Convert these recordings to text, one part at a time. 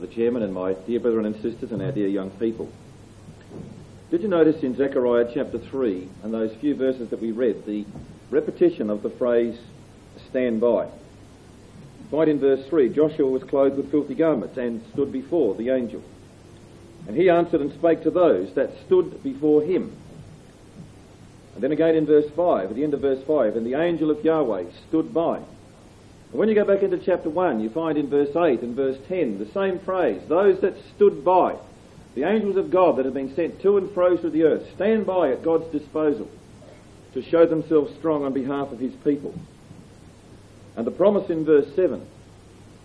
for the chairman and my dear brethren and sisters and our dear young people. Did you notice in Zechariah chapter 3 and those few verses that we read the repetition of the phrase stand by? Right in verse 3 Joshua was clothed with filthy garments and stood before the angel. And he answered and spake to those that stood before him. And then again in verse 5, at the end of verse 5, and the angel of Yahweh stood by. And when you go back into chapter 1, you find in verse 8 and verse 10 the same phrase, those that stood by. The angels of God that have been sent to and fro through the earth stand by at God's disposal to show themselves strong on behalf of his people. And the promise in verse 7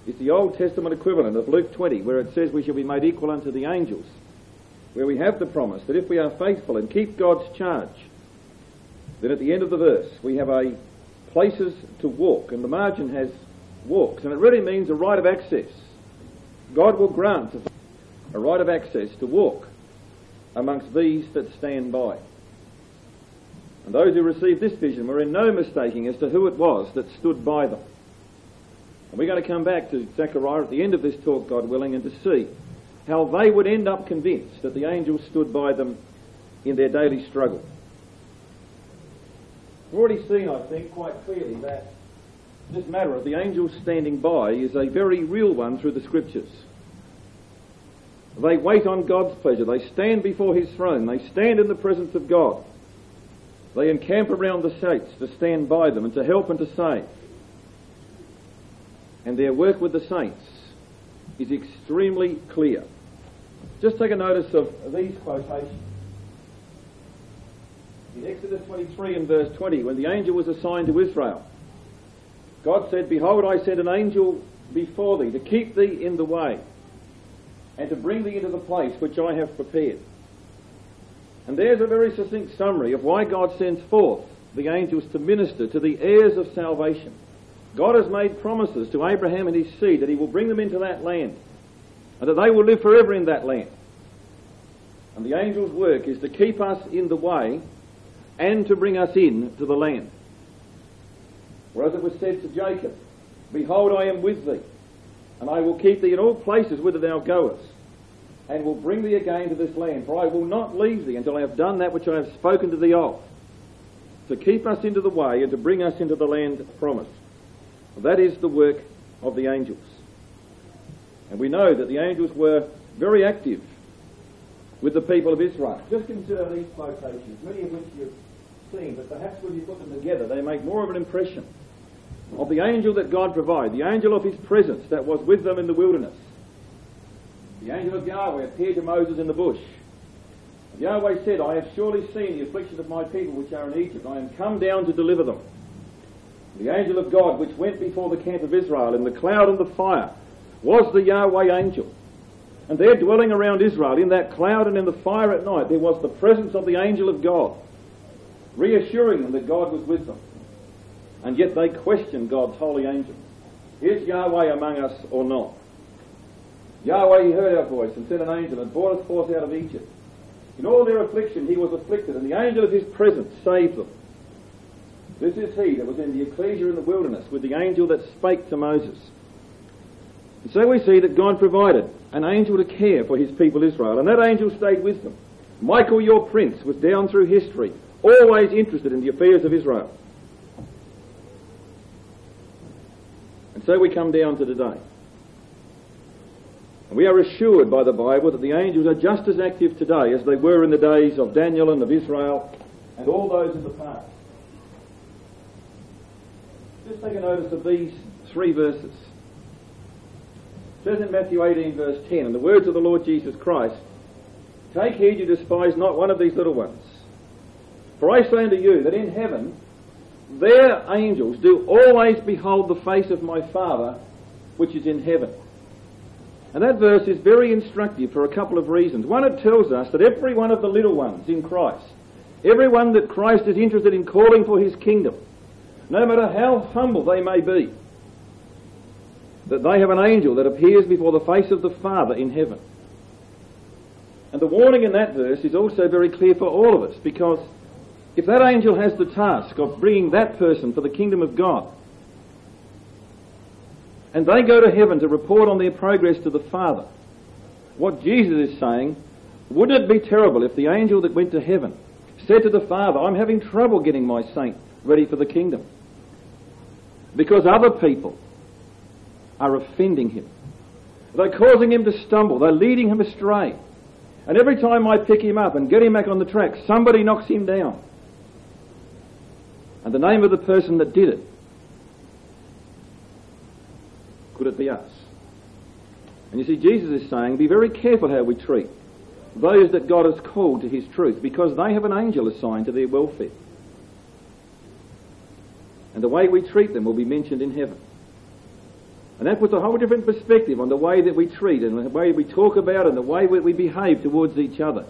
is the Old Testament equivalent of Luke 20, where it says we shall be made equal unto the angels, where we have the promise that if we are faithful and keep God's charge, then at the end of the verse we have a places to walk, and the margin has walks, and it really means a right of access. God will grant a right of access to walk amongst these that stand by. And those who received this vision were in no mistaking as to who it was that stood by them. And we're going to come back to Zechariah at the end of this talk, God willing, and to see how they would end up convinced that the angels stood by them in their daily struggle. We've already seen, I think, quite clearly that this matter of the angels standing by is a very real one through the scriptures. They wait on God's pleasure. They stand before his throne. They stand in the presence of God. They encamp around the saints to stand by them and to help and to save. And their work with the saints is extremely clear. Just take a notice of these quotations. In Exodus 23 and verse 20, when the angel was assigned to Israel, God said, Behold, I send an angel before thee to keep thee in the way and to bring thee into the place which I have prepared. And there's a very succinct summary of why God sends forth the angels to minister to the heirs of salvation. God has made promises to Abraham and his seed that he will bring them into that land and that they will live forever in that land. And the angel's work is to keep us in the way and to bring us in to the land. Whereas it was said to Jacob, Behold, I am with thee, and I will keep thee in all places whither thou goest and will bring thee again to this land. For I will not leave thee until I have done that which I have spoken to thee of, to keep us into the way and to bring us into the land promised. That is the work of the angels. And we know that the angels were very active with the people of Israel. Just consider these quotations, many of which you've seen, but perhaps when you put them together, they make more of an impression of the angel that God provided, the angel of his presence that was with them in the wilderness the angel of Yahweh appeared to Moses in the bush. And Yahweh said, I have surely seen the afflictions of my people which are in Egypt. I am come down to deliver them. The angel of God which went before the camp of Israel in the cloud and the fire was the Yahweh angel. And there dwelling around Israel in that cloud and in the fire at night there was the presence of the angel of God, reassuring them that God was with them. And yet they questioned God's holy angel. Is Yahweh among us or not? Yahweh, he heard our voice and sent an angel and brought us forth out of Egypt. In all their affliction he was afflicted, and the angel of his presence saved them. This is he that was in the ecclesia in the wilderness with the angel that spake to Moses. And so we see that God provided an angel to care for his people Israel, and that angel stayed with them. Michael, your prince, was down through history, always interested in the affairs of Israel. And so we come down to today. And we are assured by the Bible that the angels are just as active today as they were in the days of Daniel and of Israel and all those in the past. Just take a notice of these three verses. It says in Matthew 18 verse 10, in the words of the Lord Jesus Christ, Take heed you despise not one of these little ones. For I say unto you that in heaven their angels do always behold the face of my Father which is in heaven. And that verse is very instructive for a couple of reasons. One, it tells us that every one of the little ones in Christ, everyone that Christ is interested in calling for his kingdom, no matter how humble they may be, that they have an angel that appears before the face of the Father in heaven. And the warning in that verse is also very clear for all of us because if that angel has the task of bringing that person for the kingdom of God, and they go to heaven to report on their progress to the Father. What Jesus is saying, wouldn't it be terrible if the angel that went to heaven said to the Father, I'm having trouble getting my saint ready for the kingdom? Because other people are offending him. They're causing him to stumble. They're leading him astray. And every time I pick him up and get him back on the track, somebody knocks him down. And the name of the person that did it, could it be us? And you see, Jesus is saying, be very careful how we treat those that God has called to his truth, because they have an angel assigned to their welfare. And the way we treat them will be mentioned in heaven. And that puts a whole different perspective on the way that we treat and the way we talk about and the way that we behave towards each other.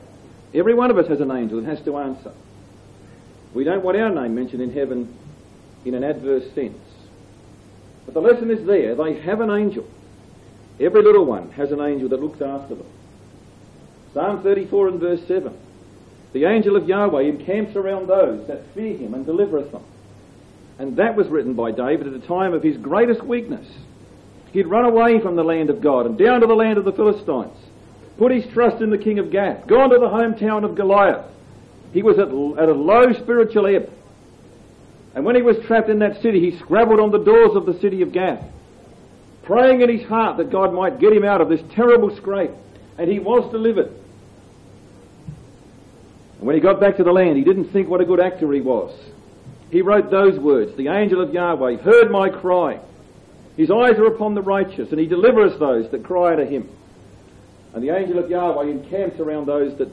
Every one of us has an angel and has to answer. We don't want our name mentioned in heaven in an adverse sense. But the lesson is there. They have an angel. Every little one has an angel that looks after them. Psalm 34 and verse 7. The angel of Yahweh encamps around those that fear him and delivereth them. And that was written by David at the time of his greatest weakness. He'd run away from the land of God and down to the land of the Philistines, put his trust in the king of Gath, gone to the hometown of Goliath. He was at, at a low spiritual ebb. And when he was trapped in that city, he scrabbled on the doors of the city of Gath, praying in his heart that God might get him out of this terrible scrape. And he was delivered. And when he got back to the land, he didn't think what a good actor he was. He wrote those words, The angel of Yahweh heard my cry. His eyes are upon the righteous, and he delivers those that cry to him. And the angel of Yahweh encamps around those that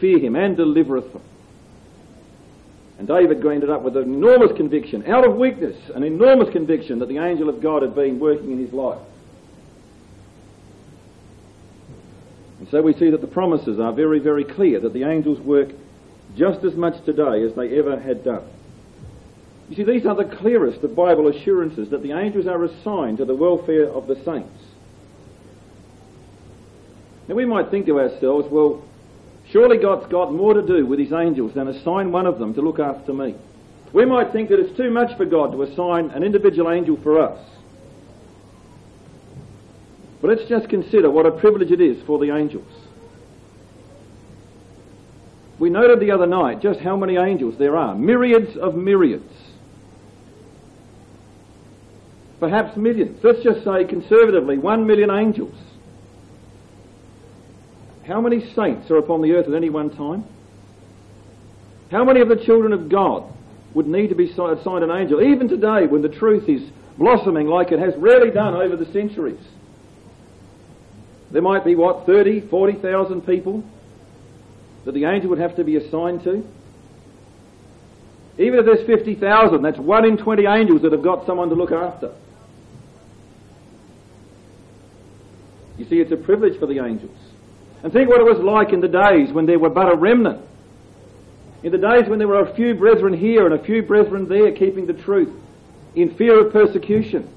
fear him and delivereth them. And David ended up with an enormous conviction, out of weakness, an enormous conviction that the angel of God had been working in his life. And so we see that the promises are very, very clear that the angels work just as much today as they ever had done. You see, these are the clearest of Bible assurances that the angels are assigned to the welfare of the saints. Now we might think to ourselves, well, surely God's got more to do with his angels than assign one of them to look after me. We might think that it's too much for God to assign an individual angel for us. But let's just consider what a privilege it is for the angels. We noted the other night just how many angels there are. Myriads of myriads perhaps millions. Let's just say conservatively, one million angels. How many saints are upon the earth at any one time? How many of the children of God would need to be assigned an angel, even today when the truth is blossoming like it has rarely done over the centuries? There might be, what, 30, 40,000 people that the angel would have to be assigned to? Even if there's 50,000, that's one in 20 angels that have got someone to look after. You see, it's a privilege for the angels. And think what it was like in the days when there were but a remnant. In the days when there were a few brethren here and a few brethren there keeping the truth in fear of persecution.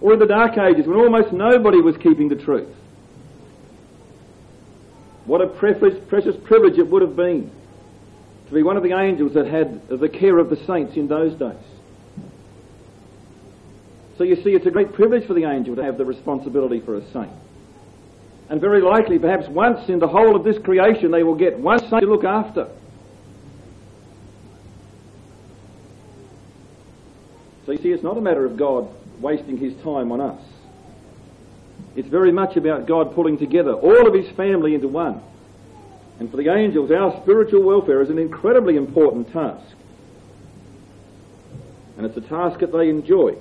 Or in the dark ages when almost nobody was keeping the truth. What a precious privilege it would have been to be one of the angels that had the care of the saints in those days. So you see, it's a great privilege for the angel to have the responsibility for a saint. And very likely, perhaps once in the whole of this creation, they will get one saint to look after. So you see, it's not a matter of God wasting his time on us. It's very much about God pulling together all of his family into one. And for the angels, our spiritual welfare is an incredibly important task. And it's a task that they enjoy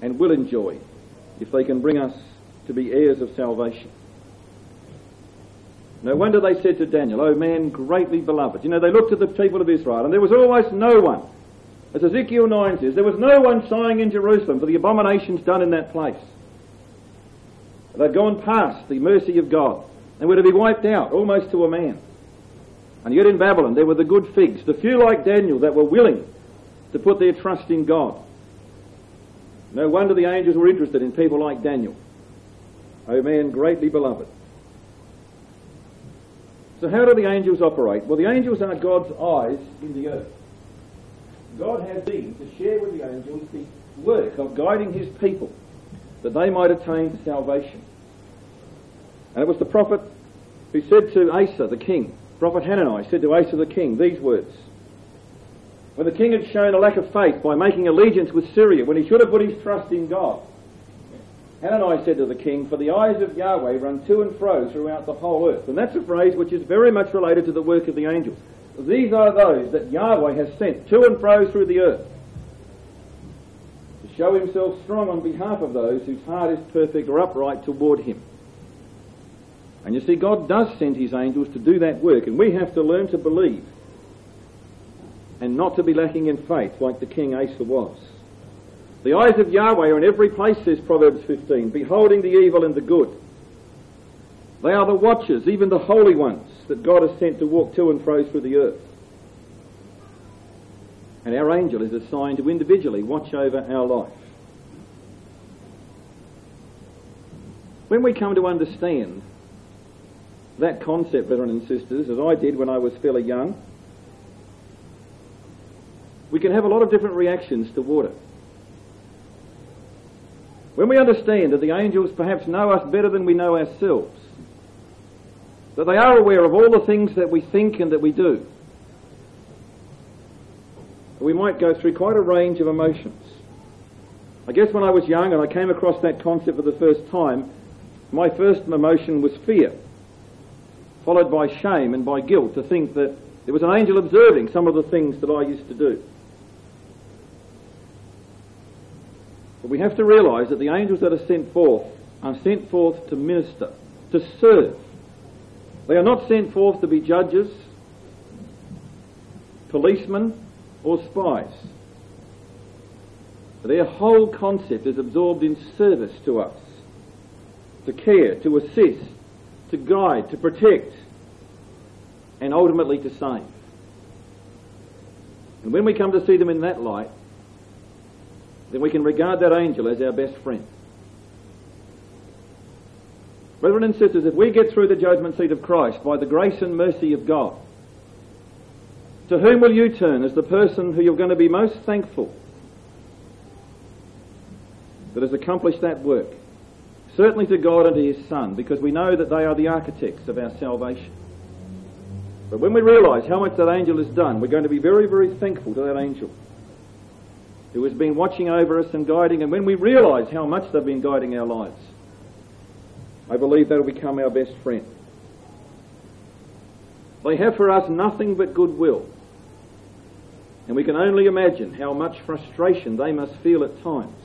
and will enjoy if they can bring us to be heirs of salvation. No wonder they said to Daniel, O man greatly beloved. You know, they looked at the people of Israel and there was almost no one. As Ezekiel 9 says, there was no one sighing in Jerusalem for the abominations done in that place. They'd gone past the mercy of God. and were to be wiped out almost to a man. And yet in Babylon there were the good figs, the few like Daniel that were willing to put their trust in God. No wonder the angels were interested in people like Daniel, a man greatly beloved. So how do the angels operate? Well, the angels are God's eyes in the earth. God has been to share with the angels the work of guiding his people that they might attain salvation. And it was the prophet who said to Asa, the king, prophet Hanani said to Asa the king these words. When the king had shown a lack of faith by making allegiance with Syria, when he should have put his trust in God, Hanani said to the king, For the eyes of Yahweh run to and fro throughout the whole earth. And that's a phrase which is very much related to the work of the angels. These are those that Yahweh has sent to and fro through the earth to show himself strong on behalf of those whose heart is perfect or upright toward him. And you see, God does send his angels to do that work, and we have to learn to believe and not to be lacking in faith like the king Asa was. The eyes of Yahweh are in every place, says Proverbs 15, beholding the evil and the good. They are the watchers, even the holy ones, that God has sent to walk to and fro through the earth. And our angel is assigned to individually watch over our life. When we come to understand that concept, brethren and sisters, as I did when I was fairly young, we can have a lot of different reactions toward it. When we understand that the angels perhaps know us better than we know ourselves, that they are aware of all the things that we think and that we do, we might go through quite a range of emotions. I guess when I was young and I came across that concept for the first time, my first emotion was fear followed by shame and by guilt to think that there was an angel observing some of the things that I used to do. But we have to realise that the angels that are sent forth are sent forth to minister, to serve. They are not sent forth to be judges, policemen, or spies. Their whole concept is absorbed in service to us, to care, to assist, to guide, to protect, and ultimately to save. And when we come to see them in that light, then we can regard that angel as our best friend. Brethren and sisters, if we get through the judgment seat of Christ by the grace and mercy of God, to whom will you turn as the person who you're going to be most thankful that has accomplished that work? Certainly to God and to His Son, because we know that they are the architects of our salvation. But when we realise how much that angel has done, we're going to be very, very thankful to that angel who has been watching over us and guiding. And when we realise how much they've been guiding our lives, I believe that'll become our best friend. They have for us nothing but goodwill. And we can only imagine how much frustration they must feel at times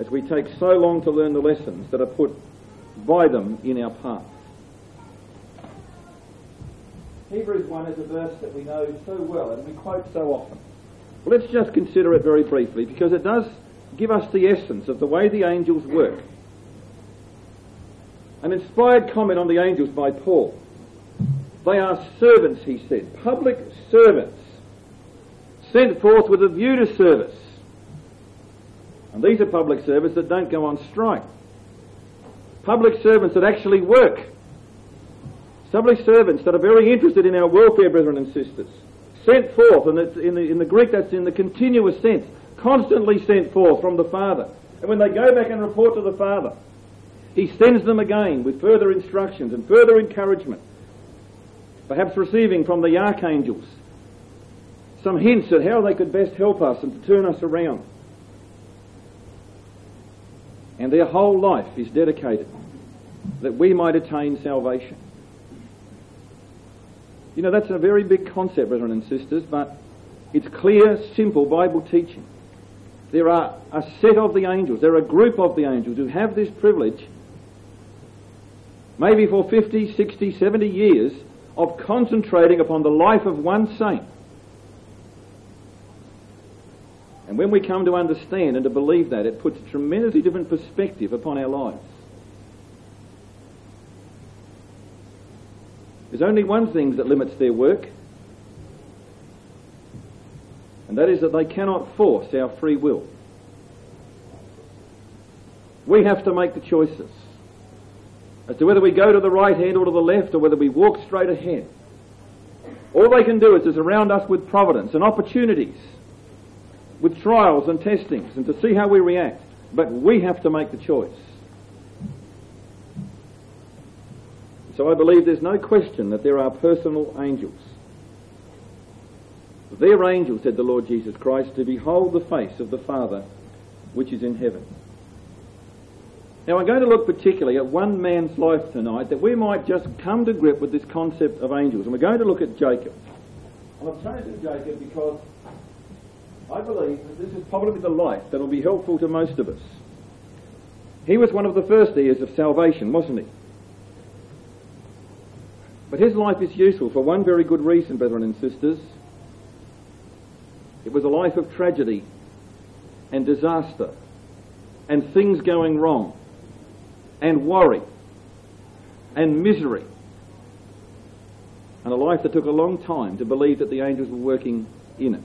as we take so long to learn the lessons that are put by them in our path. Hebrews 1 is a verse that we know so well and we quote so often. Let's just consider it very briefly because it does give us the essence of the way the angels work. An inspired comment on the angels by Paul. They are servants, he said, public servants, sent forth with a view to service and these are public servants that don't go on strike. Public servants that actually work. Public servants that are very interested in our welfare, brethren and sisters. Sent forth, and in the, in the Greek that's in the continuous sense, constantly sent forth from the Father. And when they go back and report to the Father, He sends them again with further instructions and further encouragement. Perhaps receiving from the archangels some hints at how they could best help us and to turn us around and their whole life is dedicated that we might attain salvation. You know, that's a very big concept, brethren and sisters, but it's clear, simple Bible teaching. There are a set of the angels, there are a group of the angels who have this privilege, maybe for 50, 60, 70 years, of concentrating upon the life of one saint And when we come to understand and to believe that, it puts a tremendously different perspective upon our lives. There's only one thing that limits their work, and that is that they cannot force our free will. We have to make the choices as to whether we go to the right hand or to the left or whether we walk straight ahead. All they can do is to surround us with providence and opportunities with trials and testings and to see how we react. But we have to make the choice. So I believe there's no question that there are personal angels. Their angels, said the Lord Jesus Christ, to behold the face of the Father which is in heaven. Now I'm going to look particularly at one man's life tonight that we might just come to grip with this concept of angels. And we're going to look at Jacob. And I've chosen Jacob because I believe that this is probably the life that will be helpful to most of us. He was one of the first heirs of salvation, wasn't he? But his life is useful for one very good reason, brethren and sisters. It was a life of tragedy and disaster and things going wrong and worry and misery. And a life that took a long time to believe that the angels were working in it.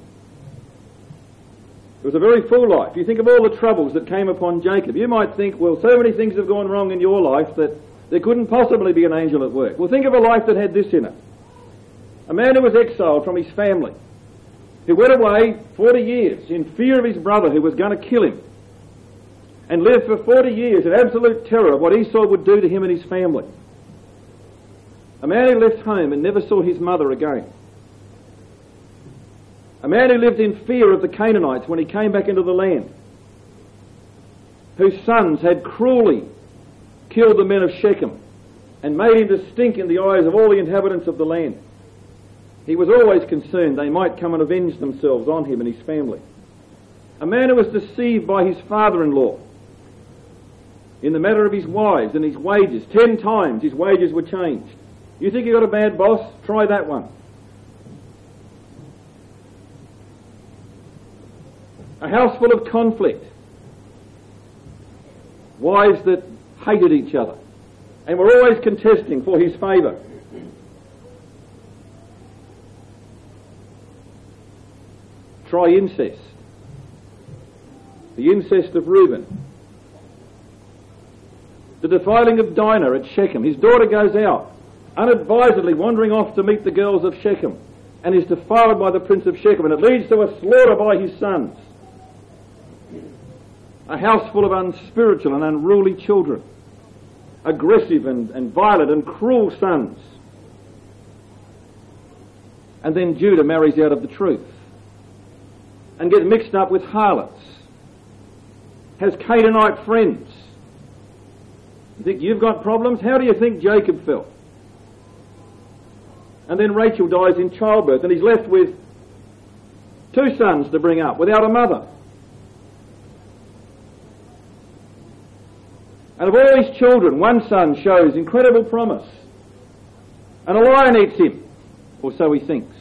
It was a very full life. You think of all the troubles that came upon Jacob. You might think, well, so many things have gone wrong in your life that there couldn't possibly be an angel at work. Well, think of a life that had this in it. A man who was exiled from his family, who went away 40 years in fear of his brother who was going to kill him and lived for 40 years in absolute terror of what Esau would do to him and his family. A man who left home and never saw his mother again. A man who lived in fear of the Canaanites when he came back into the land. Whose sons had cruelly killed the men of Shechem and made him to stink in the eyes of all the inhabitants of the land. He was always concerned they might come and avenge themselves on him and his family. A man who was deceived by his father-in-law in the matter of his wives and his wages. Ten times his wages were changed. You think you got a bad boss? Try that one. A house full of conflict. Wives that hated each other and were always contesting for his favour. Try incest. The incest of Reuben the defiling of Dinah at Shechem. His daughter goes out, unadvisedly wandering off to meet the girls of Shechem, and is defiled by the prince of Shechem, and it leads to a slaughter by his sons. A house full of unspiritual and unruly children, aggressive and, and violent and cruel sons. And then Judah marries out of the truth and gets mixed up with harlots, has Canaanite friends, you think you've got problems? How do you think Jacob felt? And then Rachel dies in childbirth and he's left with two sons to bring up without a mother. And of all his children, one son shows incredible promise. And a lion eats him, or so he thinks.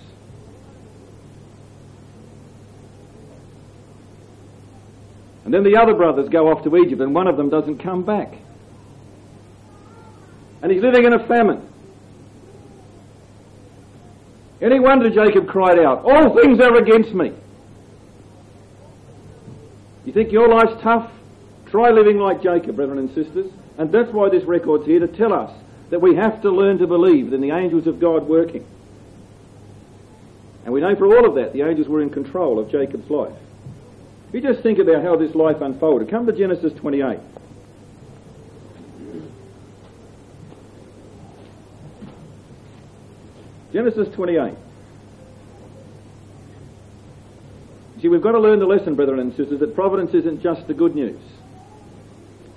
And then the other brothers go off to Egypt and one of them doesn't come back and he's living in a famine. Any wonder Jacob cried out, All things are against me. You think your life's tough? Try living like Jacob, brethren and sisters. And that's why this record's here to tell us that we have to learn to believe in the angels of God working. And we know for all of that the angels were in control of Jacob's life. If you just think about how this life unfolded, come to Genesis 28. Genesis 28. See, we've got to learn the lesson, brethren and sisters, that providence isn't just the good news.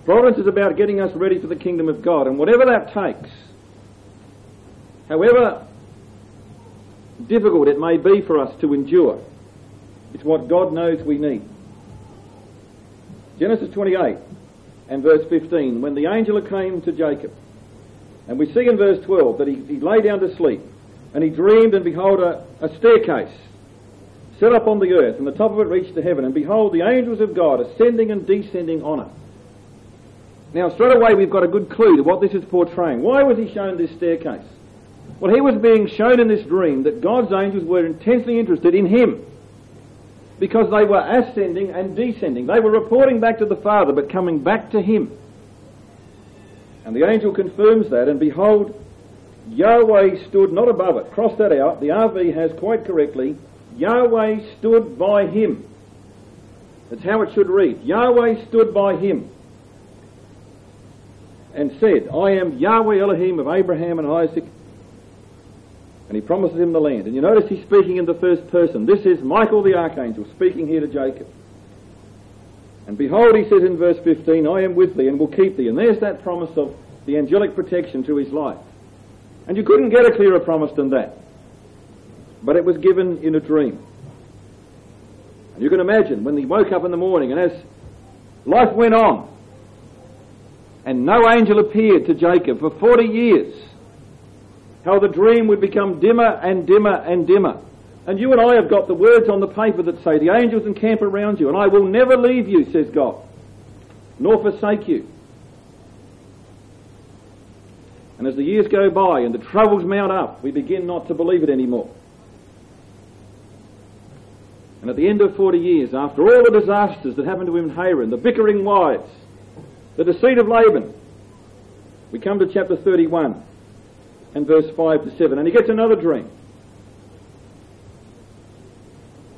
Providence is about getting us ready for the kingdom of God, and whatever that takes, however difficult it may be for us to endure, it's what God knows we need. Genesis 28 and verse 15, when the angel came to Jacob, and we see in verse 12 that he, he lay down to sleep, and he dreamed, and behold, a, a staircase set up on the earth, and the top of it reached to heaven, and behold, the angels of God ascending and descending on it. Now, straight away, we've got a good clue to what this is portraying. Why was he shown this staircase? Well, he was being shown in this dream that God's angels were intensely interested in him because they were ascending and descending. They were reporting back to the Father, but coming back to him. And the angel confirms that, and behold, Yahweh stood not above it. Cross that out. The RV has quite correctly, Yahweh stood by him. That's how it should read. Yahweh stood by him. And said, I am Yahweh Elohim of Abraham and Isaac. And he promises him the land. And you notice he's speaking in the first person. This is Michael the archangel speaking here to Jacob. And behold, he says in verse 15, I am with thee and will keep thee. And there's that promise of the angelic protection to his life. And you couldn't get a clearer promise than that. But it was given in a dream. And you can imagine when he woke up in the morning and as life went on, and no angel appeared to Jacob for 40 years, how the dream would become dimmer and dimmer and dimmer. And you and I have got the words on the paper that say, The angels encamp around you, and I will never leave you, says God, nor forsake you. And as the years go by and the troubles mount up, we begin not to believe it anymore. And at the end of 40 years, after all the disasters that happened to him in Haran, the bickering wives, the deceit of Laban, we come to chapter 31 and verse 5 to 7, and he gets another dream.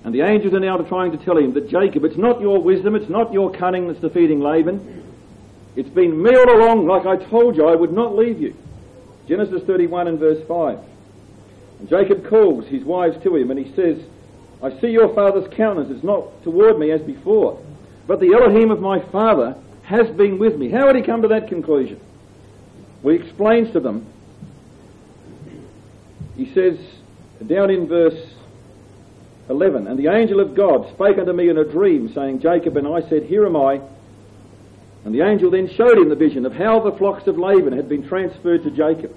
And the angels are now trying to tell him that Jacob, it's not your wisdom, it's not your cunning that's defeating Laban. It's been me all along, like I told you, I would not leave you. Genesis 31 and verse 5. And Jacob calls his wives to him and he says, I see your father's countenance is not toward me as before, but the Elohim of my father has been with me. How had he come to that conclusion? Well, he explains to them. He says, down in verse 11, And the angel of God spake unto me in a dream, saying, Jacob, and I said, Here am I. And the angel then showed him the vision of how the flocks of Laban had been transferred to Jacob.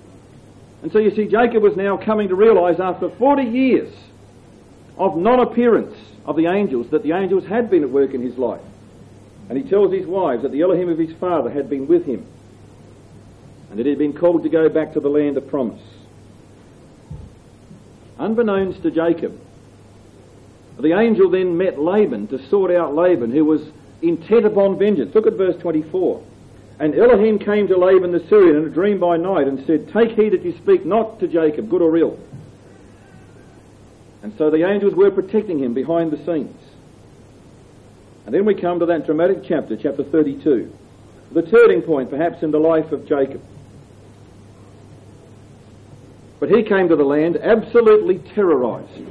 And so you see, Jacob was now coming to realize after 40 years of non-appearance of the angels that the angels had been at work in his life. And he tells his wives that the Elohim of his father had been with him and that he had been called to go back to the land of promise. Unbeknownst to Jacob, the angel then met Laban to sort out Laban, who was intent upon vengeance. Look at verse 24. And Elohim came to Laban the Syrian in a dream by night and said, Take heed that you speak not to Jacob, good or ill. And so the angels were protecting him behind the scenes. And then we come to that dramatic chapter, chapter 32, the turning point perhaps in the life of Jacob. But he came to the land absolutely terrorized.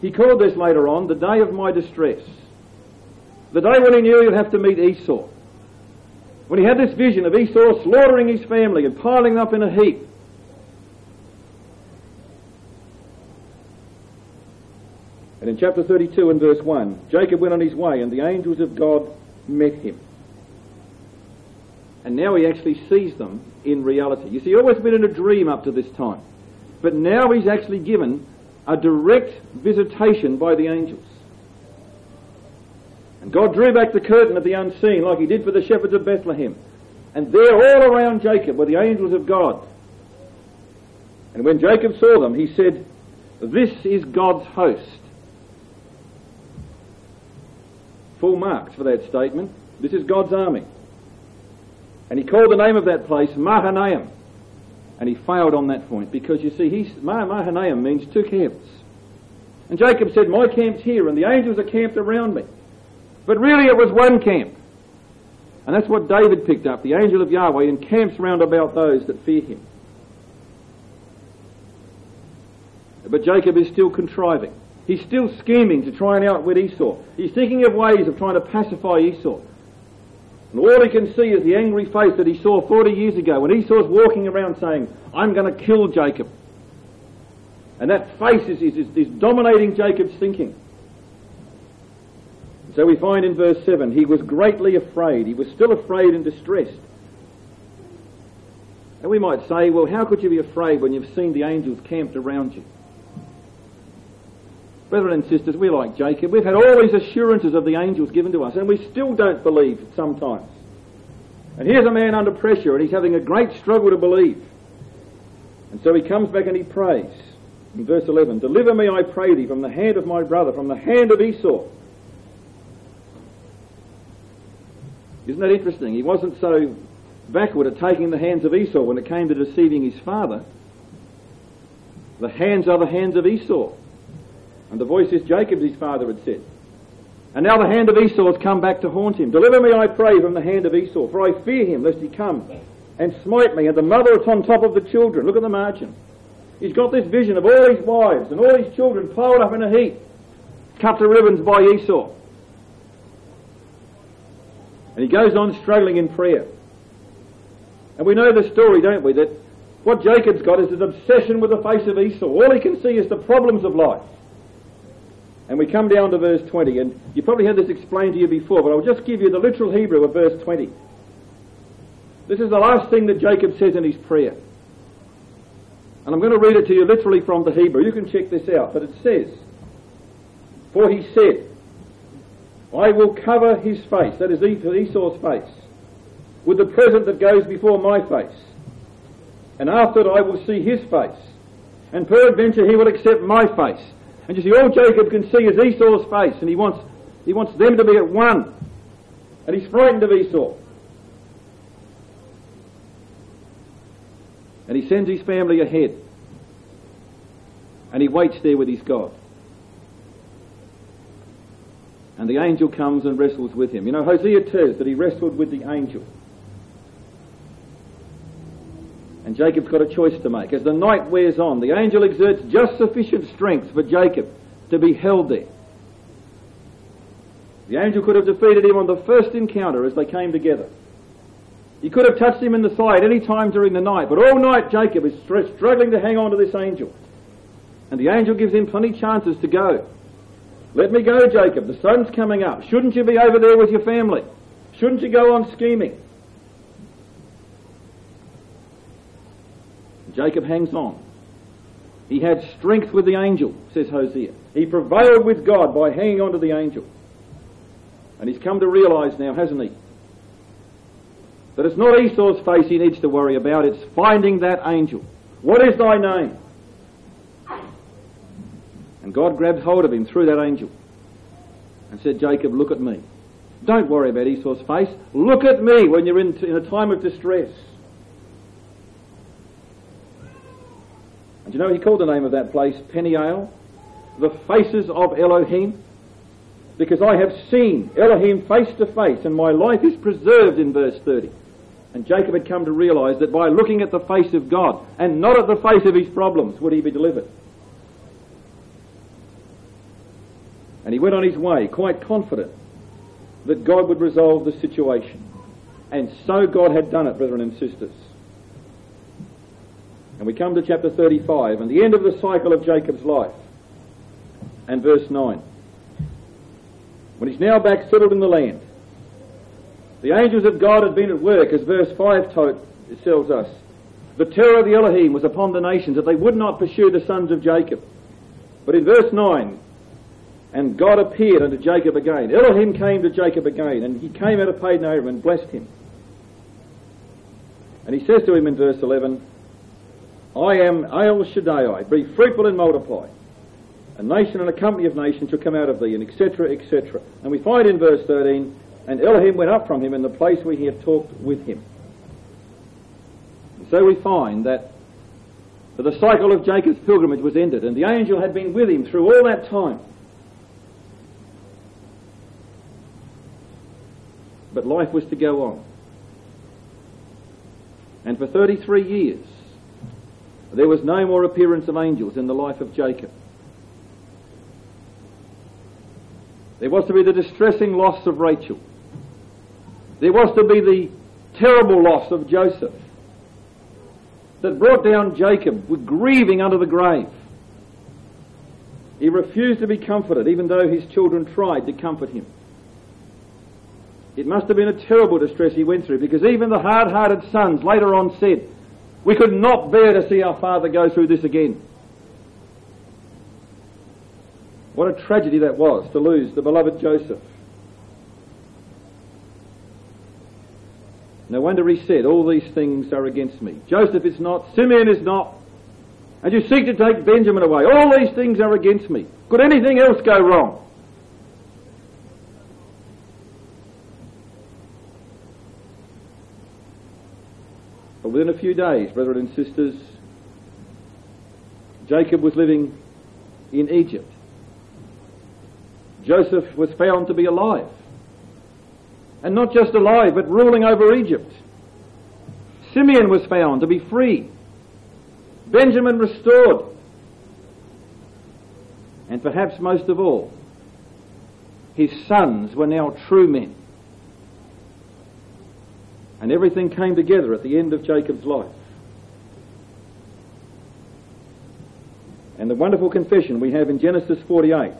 He called this later on the day of my distress. The day when he knew he'd have to meet Esau. When he had this vision of Esau slaughtering his family and piling up in a heap. In chapter 32 and verse 1, Jacob went on his way and the angels of God met him. And now he actually sees them in reality. You see, he'd always been in a dream up to this time. But now he's actually given a direct visitation by the angels. And God drew back the curtain of the unseen like he did for the shepherds of Bethlehem. And there all around Jacob were the angels of God. And when Jacob saw them, he said, This is God's host. Full marks for that statement. This is God's army. And he called the name of that place Mahanaim. And he failed on that point because you see, he's, Mahanaim means two camps. And Jacob said, My camp's here and the angels are camped around me. But really it was one camp. And that's what David picked up. The angel of Yahweh encamps round about those that fear him. But Jacob is still contriving. He's still scheming to try and outwit Esau. He's thinking of ways of trying to pacify Esau. And all he can see is the angry face that he saw 40 years ago when Esau's walking around saying, I'm going to kill Jacob. And that face is, is, is dominating Jacob's thinking. So we find in verse 7, he was greatly afraid. He was still afraid and distressed. And we might say, well, how could you be afraid when you've seen the angels camped around you? Brothers and sisters, we're like Jacob. We've had all these assurances of the angels given to us, and we still don't believe sometimes. And here's a man under pressure, and he's having a great struggle to believe. And so he comes back and he prays. In verse 11, Deliver me, I pray thee, from the hand of my brother, from the hand of Esau. Isn't that interesting? He wasn't so backward at taking the hands of Esau when it came to deceiving his father. The hands are the hands of Esau. And the voice is Jacob's his father had said. And now the hand of Esau has come back to haunt him. Deliver me, I pray, from the hand of Esau, for I fear him, lest he come and smite me, and the mother is on top of the children. Look at the margin. He's got this vision of all his wives and all his children piled up in a heap, cut to ribbons by Esau. And he goes on struggling in prayer. And we know the story, don't we, that what Jacob's got is his obsession with the face of Esau. All he can see is the problems of life. And we come down to verse 20, and you probably had this explained to you before, but I'll just give you the literal Hebrew of verse 20. This is the last thing that Jacob says in his prayer. And I'm going to read it to you literally from the Hebrew. You can check this out. But it says, For he said, I will cover his face, that is Esau's face, with the present that goes before my face. And after it I will see his face. And peradventure he will accept my face. And you see, all Jacob can see is Esau's face, and he wants, he wants them to be at one. And he's frightened of Esau. And he sends his family ahead. And he waits there with his God. And the angel comes and wrestles with him. You know, Hosea says that he wrestled with the angel. And Jacob's got a choice to make. As the night wears on, the angel exerts just sufficient strength for Jacob to be held there. The angel could have defeated him on the first encounter as they came together. He could have touched him in the side any time during the night, but all night Jacob is struggling to hang on to this angel. And the angel gives him plenty chances to go. Let me go, Jacob. The sun's coming up. Shouldn't you be over there with your family? Shouldn't you go on scheming? Jacob hangs on. He had strength with the angel, says Hosea. He prevailed with God by hanging on to the angel. And he's come to realize now, hasn't he, that it's not Esau's face he needs to worry about, it's finding that angel. What is thy name? And God grabbed hold of him through that angel and said, Jacob, look at me. Don't worry about Esau's face. Look at me when you're in, in a time of distress. And you know he called the name of that place Peniel? The faces of Elohim? Because I have seen Elohim face to face and my life is preserved in verse 30. And Jacob had come to realize that by looking at the face of God and not at the face of his problems would he be delivered. And he went on his way quite confident that God would resolve the situation. And so God had done it, brethren and sisters. And we come to chapter 35 and the end of the cycle of Jacob's life. And verse 9. When he's now back settled in the land, the angels of God had been at work, as verse 5 tells us. The terror of the Elohim was upon the nations, that they would not pursue the sons of Jacob. But in verse 9, and God appeared unto Jacob again. Elohim came to Jacob again, and he came out of Padan Aram and blessed him. And he says to him in verse 11, I am El Shaddai, be fruitful and multiply. A nation and a company of nations shall come out of thee, and etc., etc. And we find in verse 13, and Elohim went up from him in the place where he had talked with him. And so we find that the cycle of Jacob's pilgrimage was ended, and the angel had been with him through all that time. But life was to go on. And for 33 years, there was no more appearance of angels in the life of Jacob. There was to be the distressing loss of Rachel. There was to be the terrible loss of Joseph that brought down Jacob with grieving under the grave. He refused to be comforted, even though his children tried to comfort him. It must have been a terrible distress he went through because even the hard hearted sons later on said, We could not bear to see our father go through this again. What a tragedy that was to lose the beloved Joseph. No wonder he said, All these things are against me. Joseph is not, Simeon is not, and you seek to take Benjamin away. All these things are against me. Could anything else go wrong? Within a few days, brethren and sisters, Jacob was living in Egypt. Joseph was found to be alive. And not just alive, but ruling over Egypt. Simeon was found to be free. Benjamin restored. And perhaps most of all, his sons were now true men. And everything came together at the end of Jacob's life. And the wonderful confession we have in Genesis 48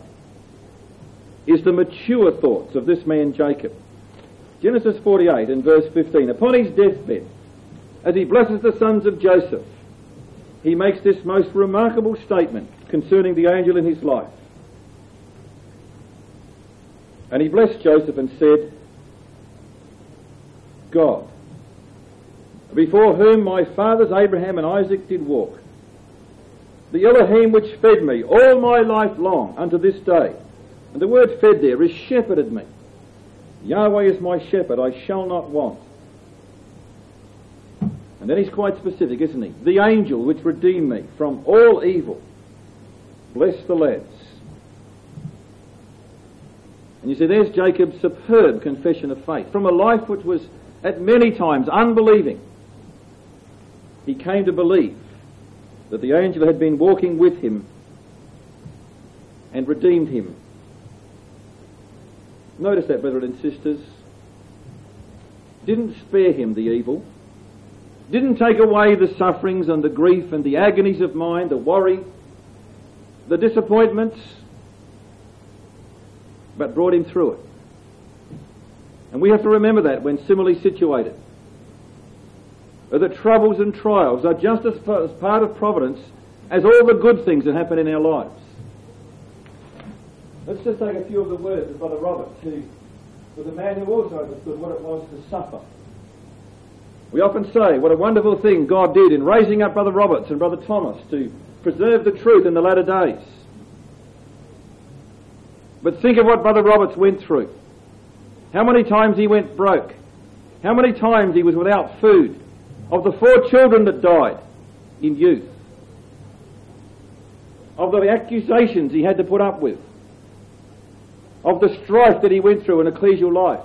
is the mature thoughts of this man Jacob. Genesis 48 and verse 15. Upon his deathbed, as he blesses the sons of Joseph, he makes this most remarkable statement concerning the angel in his life. And he blessed Joseph and said, God, before whom my fathers Abraham and Isaac did walk, the Elohim which fed me all my life long unto this day. And the word fed there is shepherded me. Yahweh is my shepherd, I shall not want. And then he's quite specific, isn't he? The angel which redeemed me from all evil. Bless the lads. And you see, there's Jacob's superb confession of faith. From a life which was at many times unbelieving, he came to believe that the angel had been walking with him and redeemed him. Notice that, brethren and sisters. Didn't spare him the evil. Didn't take away the sufferings and the grief and the agonies of mind, the worry, the disappointments, but brought him through it. And we have to remember that when similarly situated. That troubles and trials are just as part of providence as all the good things that happen in our lives. Let's just take a few of the words of Brother Roberts, who was a man who also understood what it was to suffer. We often say what a wonderful thing God did in raising up Brother Roberts and Brother Thomas to preserve the truth in the latter days. But think of what Brother Roberts went through. How many times he went broke. How many times he was without food. Of the four children that died in youth. Of the accusations he had to put up with. Of the strife that he went through in ecclesial life.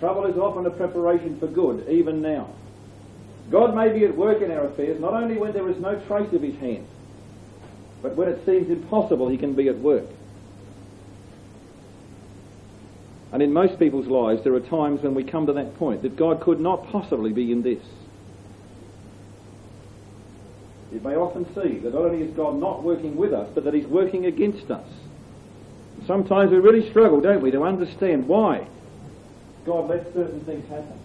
Trouble is often a preparation for good, even now. God may be at work in our affairs, not only when there is no trace of his hand, but when it seems impossible, he can be at work. And in most people's lives, there are times when we come to that point that God could not possibly be in this. You may often see that not only is God not working with us, but that He's working against us. Sometimes we really struggle, don't we, to understand why God lets certain things happen.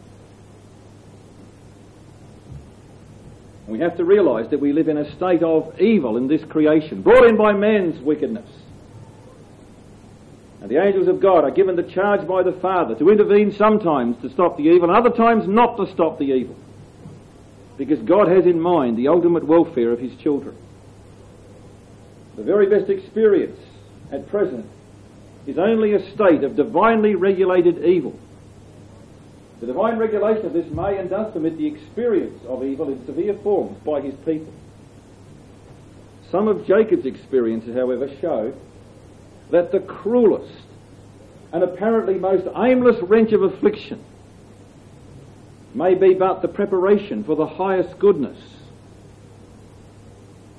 We have to realize that we live in a state of evil in this creation, brought in by man's wickedness. And the angels of God are given the charge by the Father to intervene sometimes to stop the evil, and other times not to stop the evil. Because God has in mind the ultimate welfare of His children. The very best experience at present is only a state of divinely regulated evil. The divine regulation of this may and does permit the experience of evil in severe forms by his people. Some of Jacob's experiences, however, show that the cruelest and apparently most aimless wrench of affliction may be but the preparation for the highest goodness,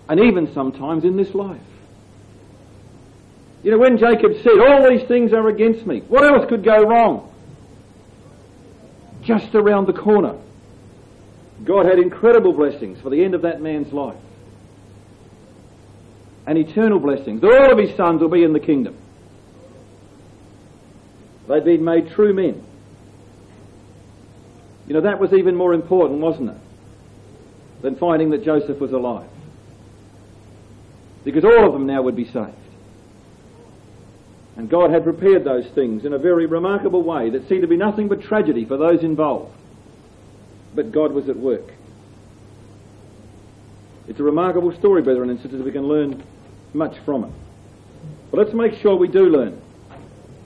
and even sometimes in this life. You know, when Jacob said, All these things are against me, what else could go wrong? just around the corner. God had incredible blessings for the end of that man's life. And eternal blessings. All of his sons will be in the kingdom. They'd been made true men. You know, that was even more important, wasn't it? Than finding that Joseph was alive. Because all of them now would be saved. And God had prepared those things in a very remarkable way that seemed to be nothing but tragedy for those involved. But God was at work. It's a remarkable story, brethren and sisters. We can learn much from it. But let's make sure we do learn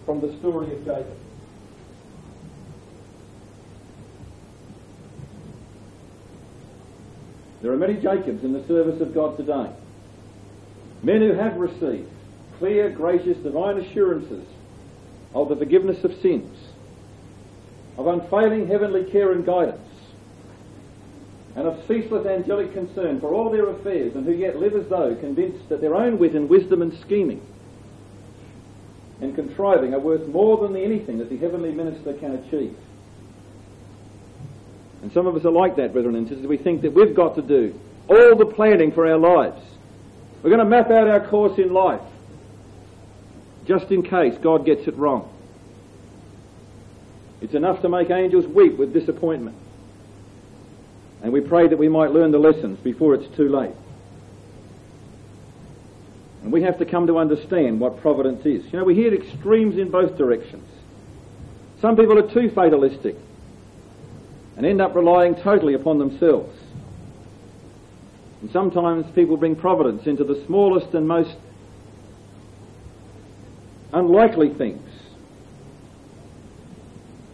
from the story of Jacob. There are many Jacobs in the service of God today. Men who have received clear, gracious, divine assurances of the forgiveness of sins. of unfailing heavenly care and guidance, and of ceaseless angelic concern for all their affairs, and who yet live as though convinced that their own wit and wisdom and scheming and contriving are worth more than anything that the heavenly minister can achieve. And some of us are like that, brethren and sisters. We think that we've got to do all the planning for our lives. We're going to map out our course in life just in case God gets it wrong. It's enough to make angels weep with disappointment. And we pray that we might learn the lessons before it's too late. And we have to come to understand what providence is. You know, we hear extremes in both directions. Some people are too fatalistic and end up relying totally upon themselves. And sometimes people bring providence into the smallest and most unlikely things.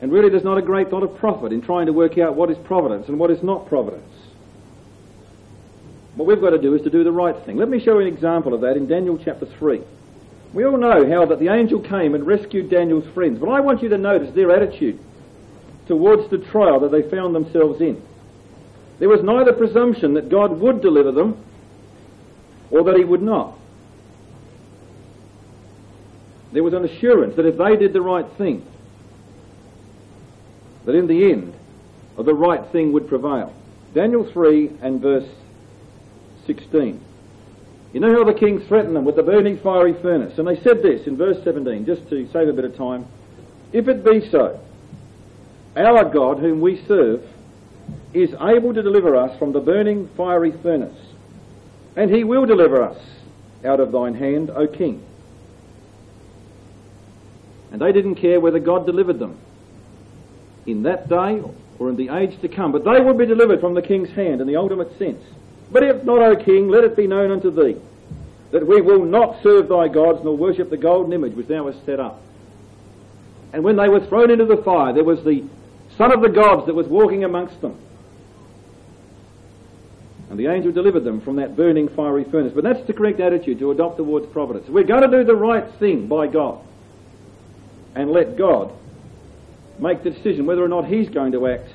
And really, there's not a great lot of profit in trying to work out what is providence and what is not providence. What we've got to do is to do the right thing. Let me show you an example of that in Daniel chapter 3. We all know how that the angel came and rescued Daniel's friends, but I want you to notice their attitude towards the trial that they found themselves in. There was neither presumption that God would deliver them or that he would not. There was an assurance that if they did the right thing, that in the end, the right thing would prevail. Daniel 3 and verse 16. You know how the king threatened them with the burning fiery furnace? And they said this in verse 17, just to save a bit of time. If it be so, our God, whom we serve, is able to deliver us from the burning fiery furnace, and he will deliver us out of thine hand, O king. And they didn't care whether God delivered them in that day or in the age to come, but they would be delivered from the king's hand in the ultimate sense. But if not, O king, let it be known unto thee that we will not serve thy gods nor worship the golden image which thou hast set up. And when they were thrown into the fire, there was the son of the gods that was walking amongst them. And the angel delivered them from that burning fiery furnace. But that's the correct attitude to adopt towards providence. We're going to do the right thing by God and let God make the decision whether or not He's going to act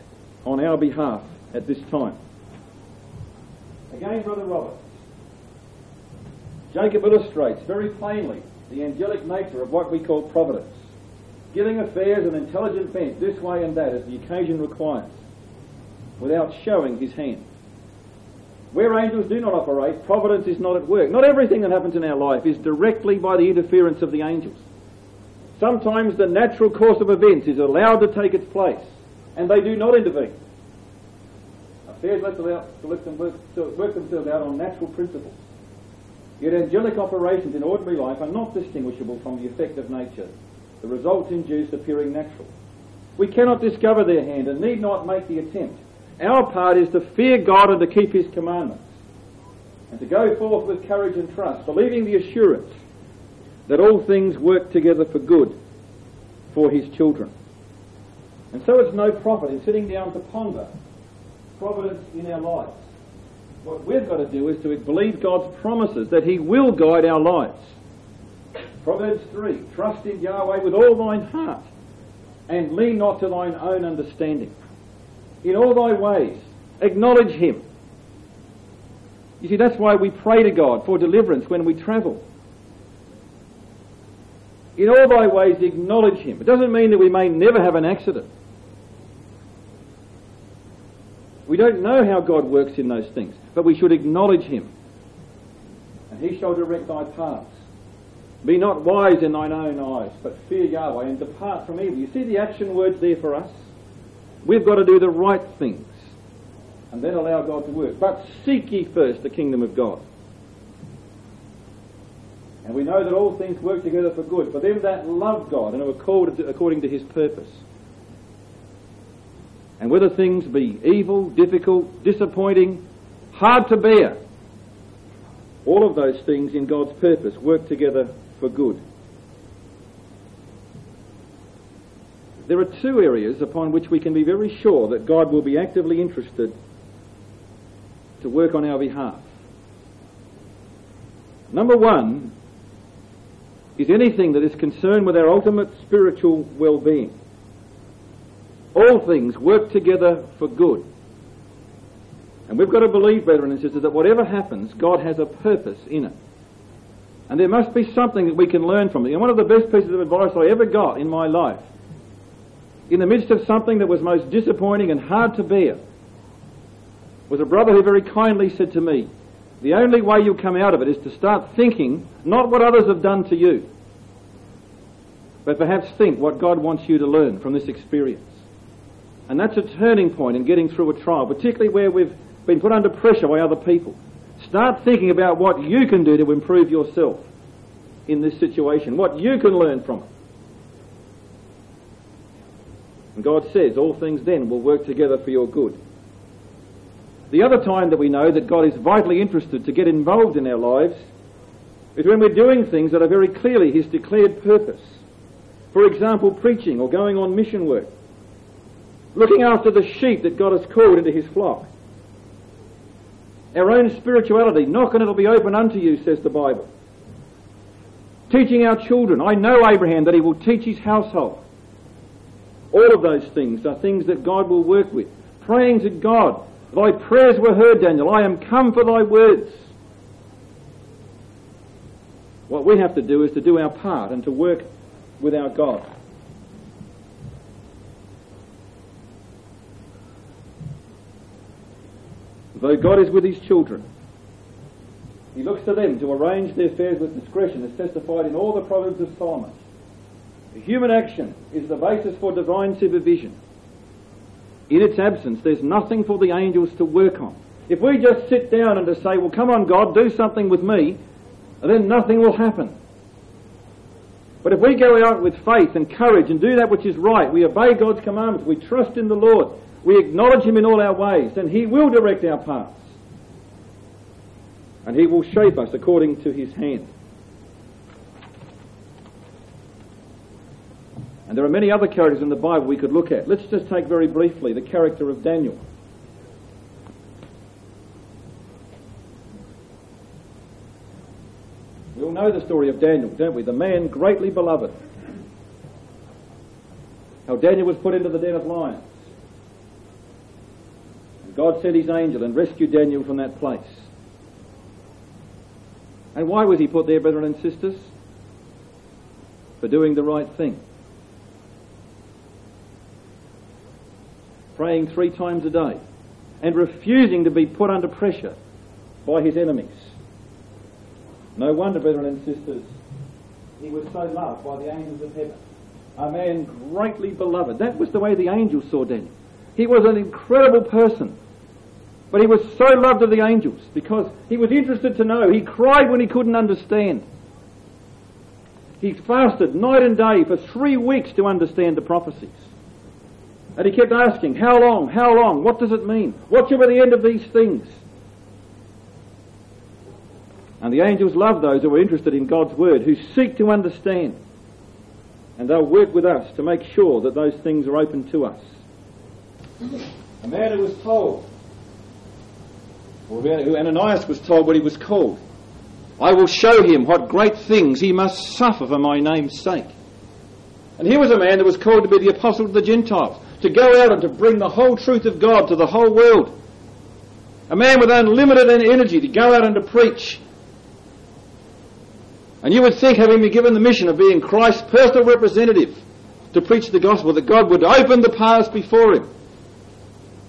on our behalf at this time. Again, Brother Robert, Jacob illustrates very plainly the angelic nature of what we call providence, giving affairs an intelligent bent this way and that as the occasion requires, without showing his hand. Where angels do not operate, providence is not at work. Not everything that happens in our life is directly by the interference of the angels. Sometimes the natural course of events is allowed to take its place, and they do not intervene. Affairs let, let them work, work themselves out on natural principles. Yet angelic operations in ordinary life are not distinguishable from the effect of nature, the results induced appearing natural. We cannot discover their hand and need not make the attempt. Our part is to fear God and to keep His commandments, and to go forth with courage and trust, believing the assurance that all things work together for good for His children. And so it's no profit in sitting down to ponder providence in our lives. What we've got to do is to believe God's promises that He will guide our lives. Proverbs 3 Trust in Yahweh with all thine heart, and lean not to thine own understanding. In all thy ways, acknowledge Him. You see, that's why we pray to God for deliverance when we travel. In all thy ways, acknowledge Him. It doesn't mean that we may never have an accident. We don't know how God works in those things, but we should acknowledge Him. And He shall direct thy paths. Be not wise in thine own eyes, but fear Yahweh and depart from evil. You see the action words there for us? We've got to do the right things and then allow God to work. But seek ye first the kingdom of God. And we know that all things work together for good for them that love God and are called according to his purpose. And whether things be evil, difficult, disappointing, hard to bear, all of those things in God's purpose work together for good. There are two areas upon which we can be very sure that God will be actively interested to work on our behalf. Number one is anything that is concerned with our ultimate spiritual well-being all things work together for good. And we've got to believe, brethren and sisters, that whatever happens, God has a purpose in it. And there must be something that we can learn from it. And one of the best pieces of advice I ever got in my life, in the midst of something that was most disappointing and hard to bear, was a brother who very kindly said to me, the only way you come out of it is to start thinking not what others have done to you, but perhaps think what God wants you to learn from this experience. And that's a turning point in getting through a trial, particularly where we've been put under pressure by other people. Start thinking about what you can do to improve yourself in this situation, what you can learn from it. And God says all things then will work together for your good. The other time that we know that God is vitally interested to get involved in our lives is when we're doing things that are very clearly His declared purpose. For example, preaching or going on mission work. Looking after the sheep that God has called into His flock. Our own spirituality, knock and it'll be open unto you, says the Bible. Teaching our children. I know Abraham that he will teach his household. All of those things are things that God will work with. Praying to God Thy prayers were heard, Daniel. I am come for thy words. What we have to do is to do our part and to work with our God. Though God is with his children, he looks to them to arrange their affairs with discretion, as testified in all the Proverbs of Solomon. Human action is the basis for divine supervision in its absence, there's nothing for the angels to work on. If we just sit down and to say, well, come on, God, do something with me, then nothing will happen. But if we go out with faith and courage and do that which is right, we obey God's commandments, we trust in the Lord, we acknowledge Him in all our ways, then He will direct our paths. And He will shape us according to His hand. And there are many other characters in the Bible we could look at. Let's just take very briefly the character of Daniel. We all know the story of Daniel, don't we? The man greatly beloved. How Daniel was put into the den of lions. And God sent his angel and rescued Daniel from that place. And why was he put there, brethren and sisters? For doing the right thing. Praying three times a day, and refusing to be put under pressure by his enemies. No wonder, brethren and sisters, he was so loved by the angels of heaven. A man greatly beloved. That was the way the angels saw Daniel. He was an incredible person. But he was so loved of the angels because he was interested to know. He cried when he couldn't understand. He fasted night and day for three weeks to understand the prophecies. And he kept asking, How long? How long? What does it mean? What shall be the end of these things? And the angels love those who are interested in God's word, who seek to understand. And they'll work with us to make sure that those things are open to us. A man who was told, or who Ananias was told what he was called, I will show him what great things he must suffer for my name's sake. And here was a man that was called to be the apostle of the Gentiles to go out and to bring the whole truth of God to the whole world. A man with unlimited energy to go out and to preach. And you would think, having been given the mission of being Christ's personal representative to preach the gospel, that God would open the paths before him.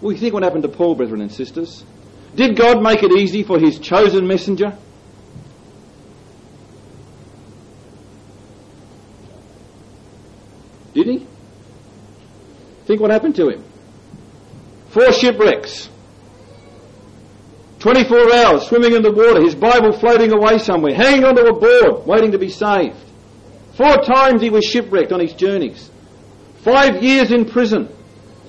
Well, you think what happened to Paul, brethren and sisters? Did God make it easy for his chosen messenger? Did he? Think what happened to him. Four shipwrecks. 24 hours swimming in the water, his Bible floating away somewhere, hanging onto a board, waiting to be saved. Four times he was shipwrecked on his journeys. Five years in prison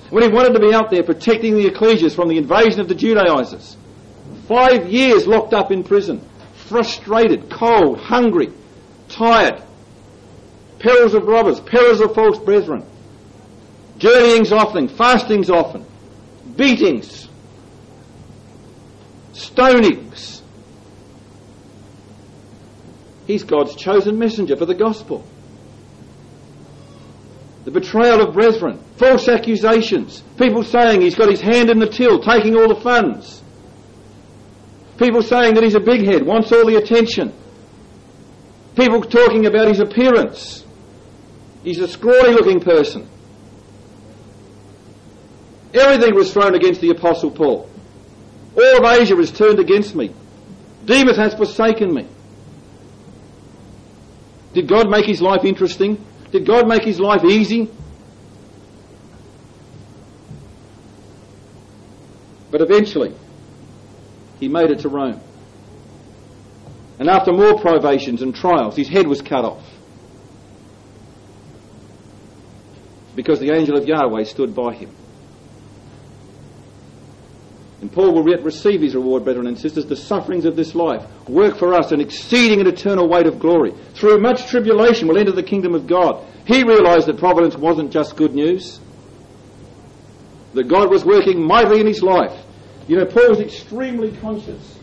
when he wanted to be out there protecting the ecclesias from the invasion of the Judaizers. Five years locked up in prison, frustrated, cold, hungry, tired, perils of robbers, perils of false brethren journeyings often, fastings often, beatings, stonings. He's God's chosen messenger for the gospel. The betrayal of brethren, false accusations, people saying he's got his hand in the till, taking all the funds, people saying that he's a big head, wants all the attention, people talking about his appearance. He's a scrawny looking person. Everything was thrown against the Apostle Paul. All of Asia was turned against me. Demas has forsaken me. Did God make his life interesting? Did God make his life easy? But eventually, he made it to Rome. And after more privations and trials, his head was cut off. Because the angel of Yahweh stood by him. And Paul will yet receive his reward, brethren and sisters. The sufferings of this life work for us an exceeding and eternal weight of glory. Through much tribulation we'll enter the kingdom of God. He realized that providence wasn't just good news, that God was working mightily in his life. You know, Paul was extremely conscious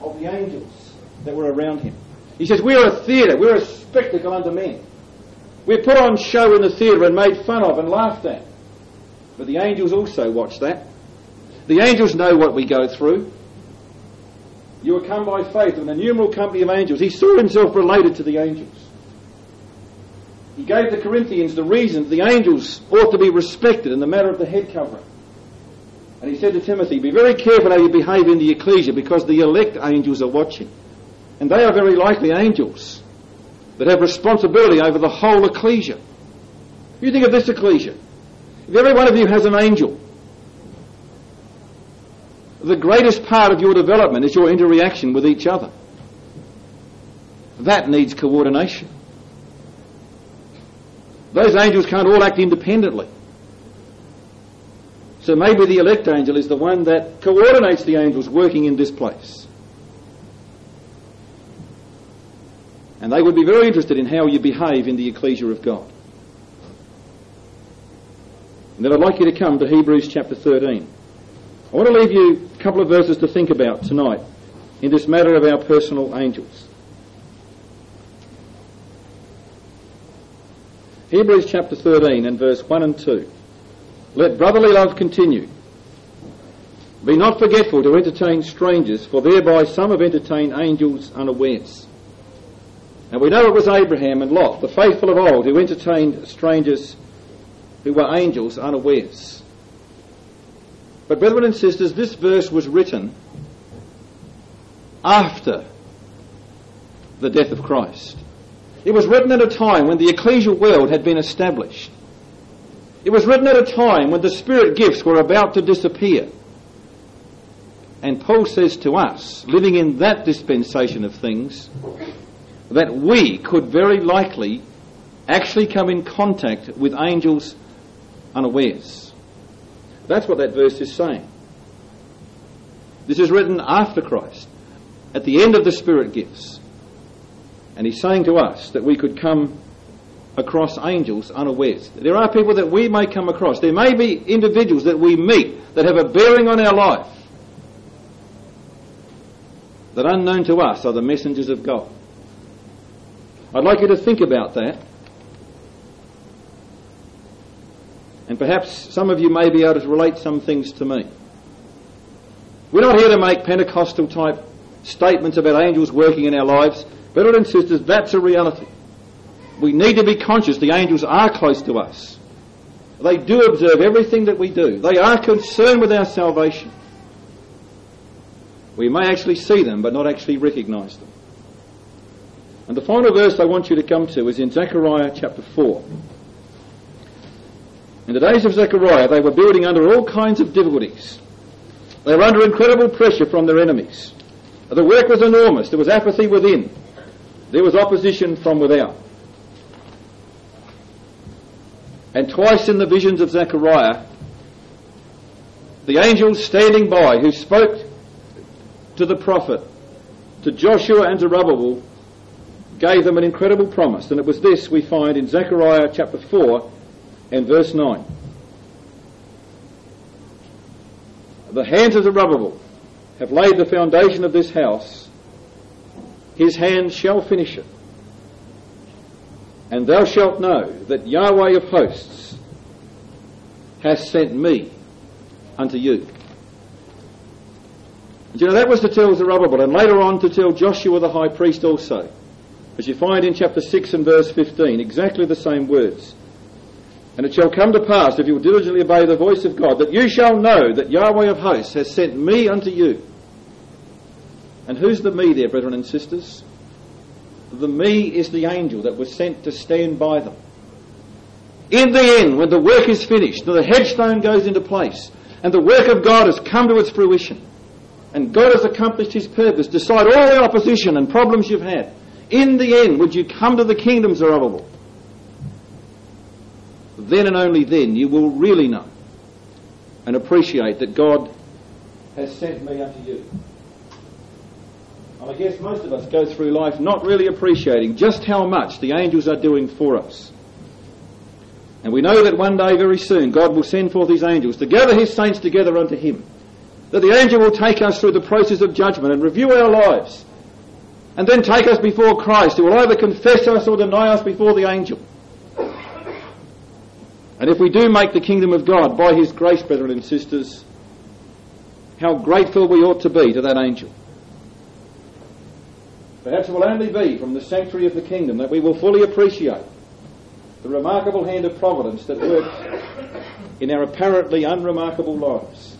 of the angels that were around him. He says, We are a theatre, we're a spectacle unto men. We're put on show in the theatre and made fun of and laughed at. But the angels also watch that. The angels know what we go through. You are come by faith with an innumerable company of angels. He saw himself related to the angels. He gave the Corinthians the reason the angels ought to be respected in the matter of the head covering. And he said to Timothy, Be very careful how you behave in the ecclesia because the elect angels are watching. And they are very likely angels that have responsibility over the whole ecclesia. You think of this ecclesia. If every one of you has an angel, the greatest part of your development is your interaction with each other. That needs coordination. Those angels can't all act independently. So maybe the elect angel is the one that coordinates the angels working in this place. And they would be very interested in how you behave in the ecclesia of God. And then I'd like you to come to Hebrews chapter 13. I want to leave you a couple of verses to think about tonight in this matter of our personal angels. Hebrews chapter 13 and verse 1 and 2. Let brotherly love continue. Be not forgetful to entertain strangers, for thereby some have entertained angels unawares. And we know it was Abraham and Lot, the faithful of old, who entertained strangers who were angels unawares. But, brethren and sisters, this verse was written after the death of Christ. It was written at a time when the ecclesial world had been established. It was written at a time when the spirit gifts were about to disappear. And Paul says to us, living in that dispensation of things, that we could very likely actually come in contact with angels unawares. That's what that verse is saying. This is written after Christ, at the end of the Spirit gifts. And he's saying to us that we could come across angels unawares. There are people that we may come across. There may be individuals that we meet that have a bearing on our life that unknown to us are the messengers of God. I'd like you to think about that And perhaps some of you may be able to relate some things to me. We're not here to make Pentecostal type statements about angels working in our lives. Brothers and sisters, that's a reality. We need to be conscious the angels are close to us. They do observe everything that we do. They are concerned with our salvation. We may actually see them, but not actually recognize them. And the final verse I want you to come to is in Zechariah chapter 4. In the days of Zechariah, they were building under all kinds of difficulties. They were under incredible pressure from their enemies. The work was enormous. There was apathy within. There was opposition from without. And twice in the visions of Zechariah, the angels standing by who spoke to the prophet, to Joshua and to Zerubbabel, gave them an incredible promise. And it was this we find in Zechariah chapter 4 and verse 9. The hands of Zerubbabel have laid the foundation of this house. His hand shall finish it. And thou shalt know that Yahweh of hosts has sent me unto you. And you know, that was to tell Zerubbabel, and later on to tell Joshua the high priest also. As you find in chapter 6 and verse 15, exactly the same words. And it shall come to pass, if you will diligently obey the voice of God, that you shall know that Yahweh of hosts has sent me unto you. And who's the me there, brethren and sisters? The me is the angel that was sent to stand by them. In the end, when the work is finished, the headstone goes into place, and the work of God has come to its fruition, and God has accomplished his purpose, decide all the opposition and problems you've had, in the end, would you come to the kingdom, Zerubbabel? Then and only then you will really know and appreciate that God has sent me unto you. And I guess most of us go through life not really appreciating just how much the angels are doing for us. And we know that one day, very soon, God will send forth his angels to gather his saints together unto him. That the angel will take us through the process of judgment and review our lives. And then take us before Christ, who will either confess us or deny us before the angel. And if we do make the kingdom of God by his grace, brethren and sisters, how grateful we ought to be to that angel. Perhaps it will only be from the sanctuary of the kingdom that we will fully appreciate the remarkable hand of providence that works in our apparently unremarkable lives.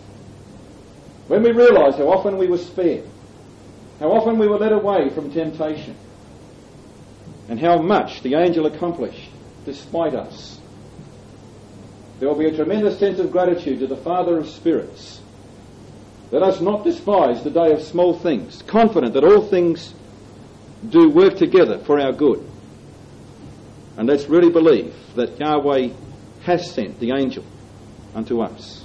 When we realise how often we were spared, how often we were led away from temptation, and how much the angel accomplished despite us, there will be a tremendous sense of gratitude to the Father of spirits. Let us not despise the day of small things, confident that all things do work together for our good. And let's really believe that Yahweh has sent the angel unto us.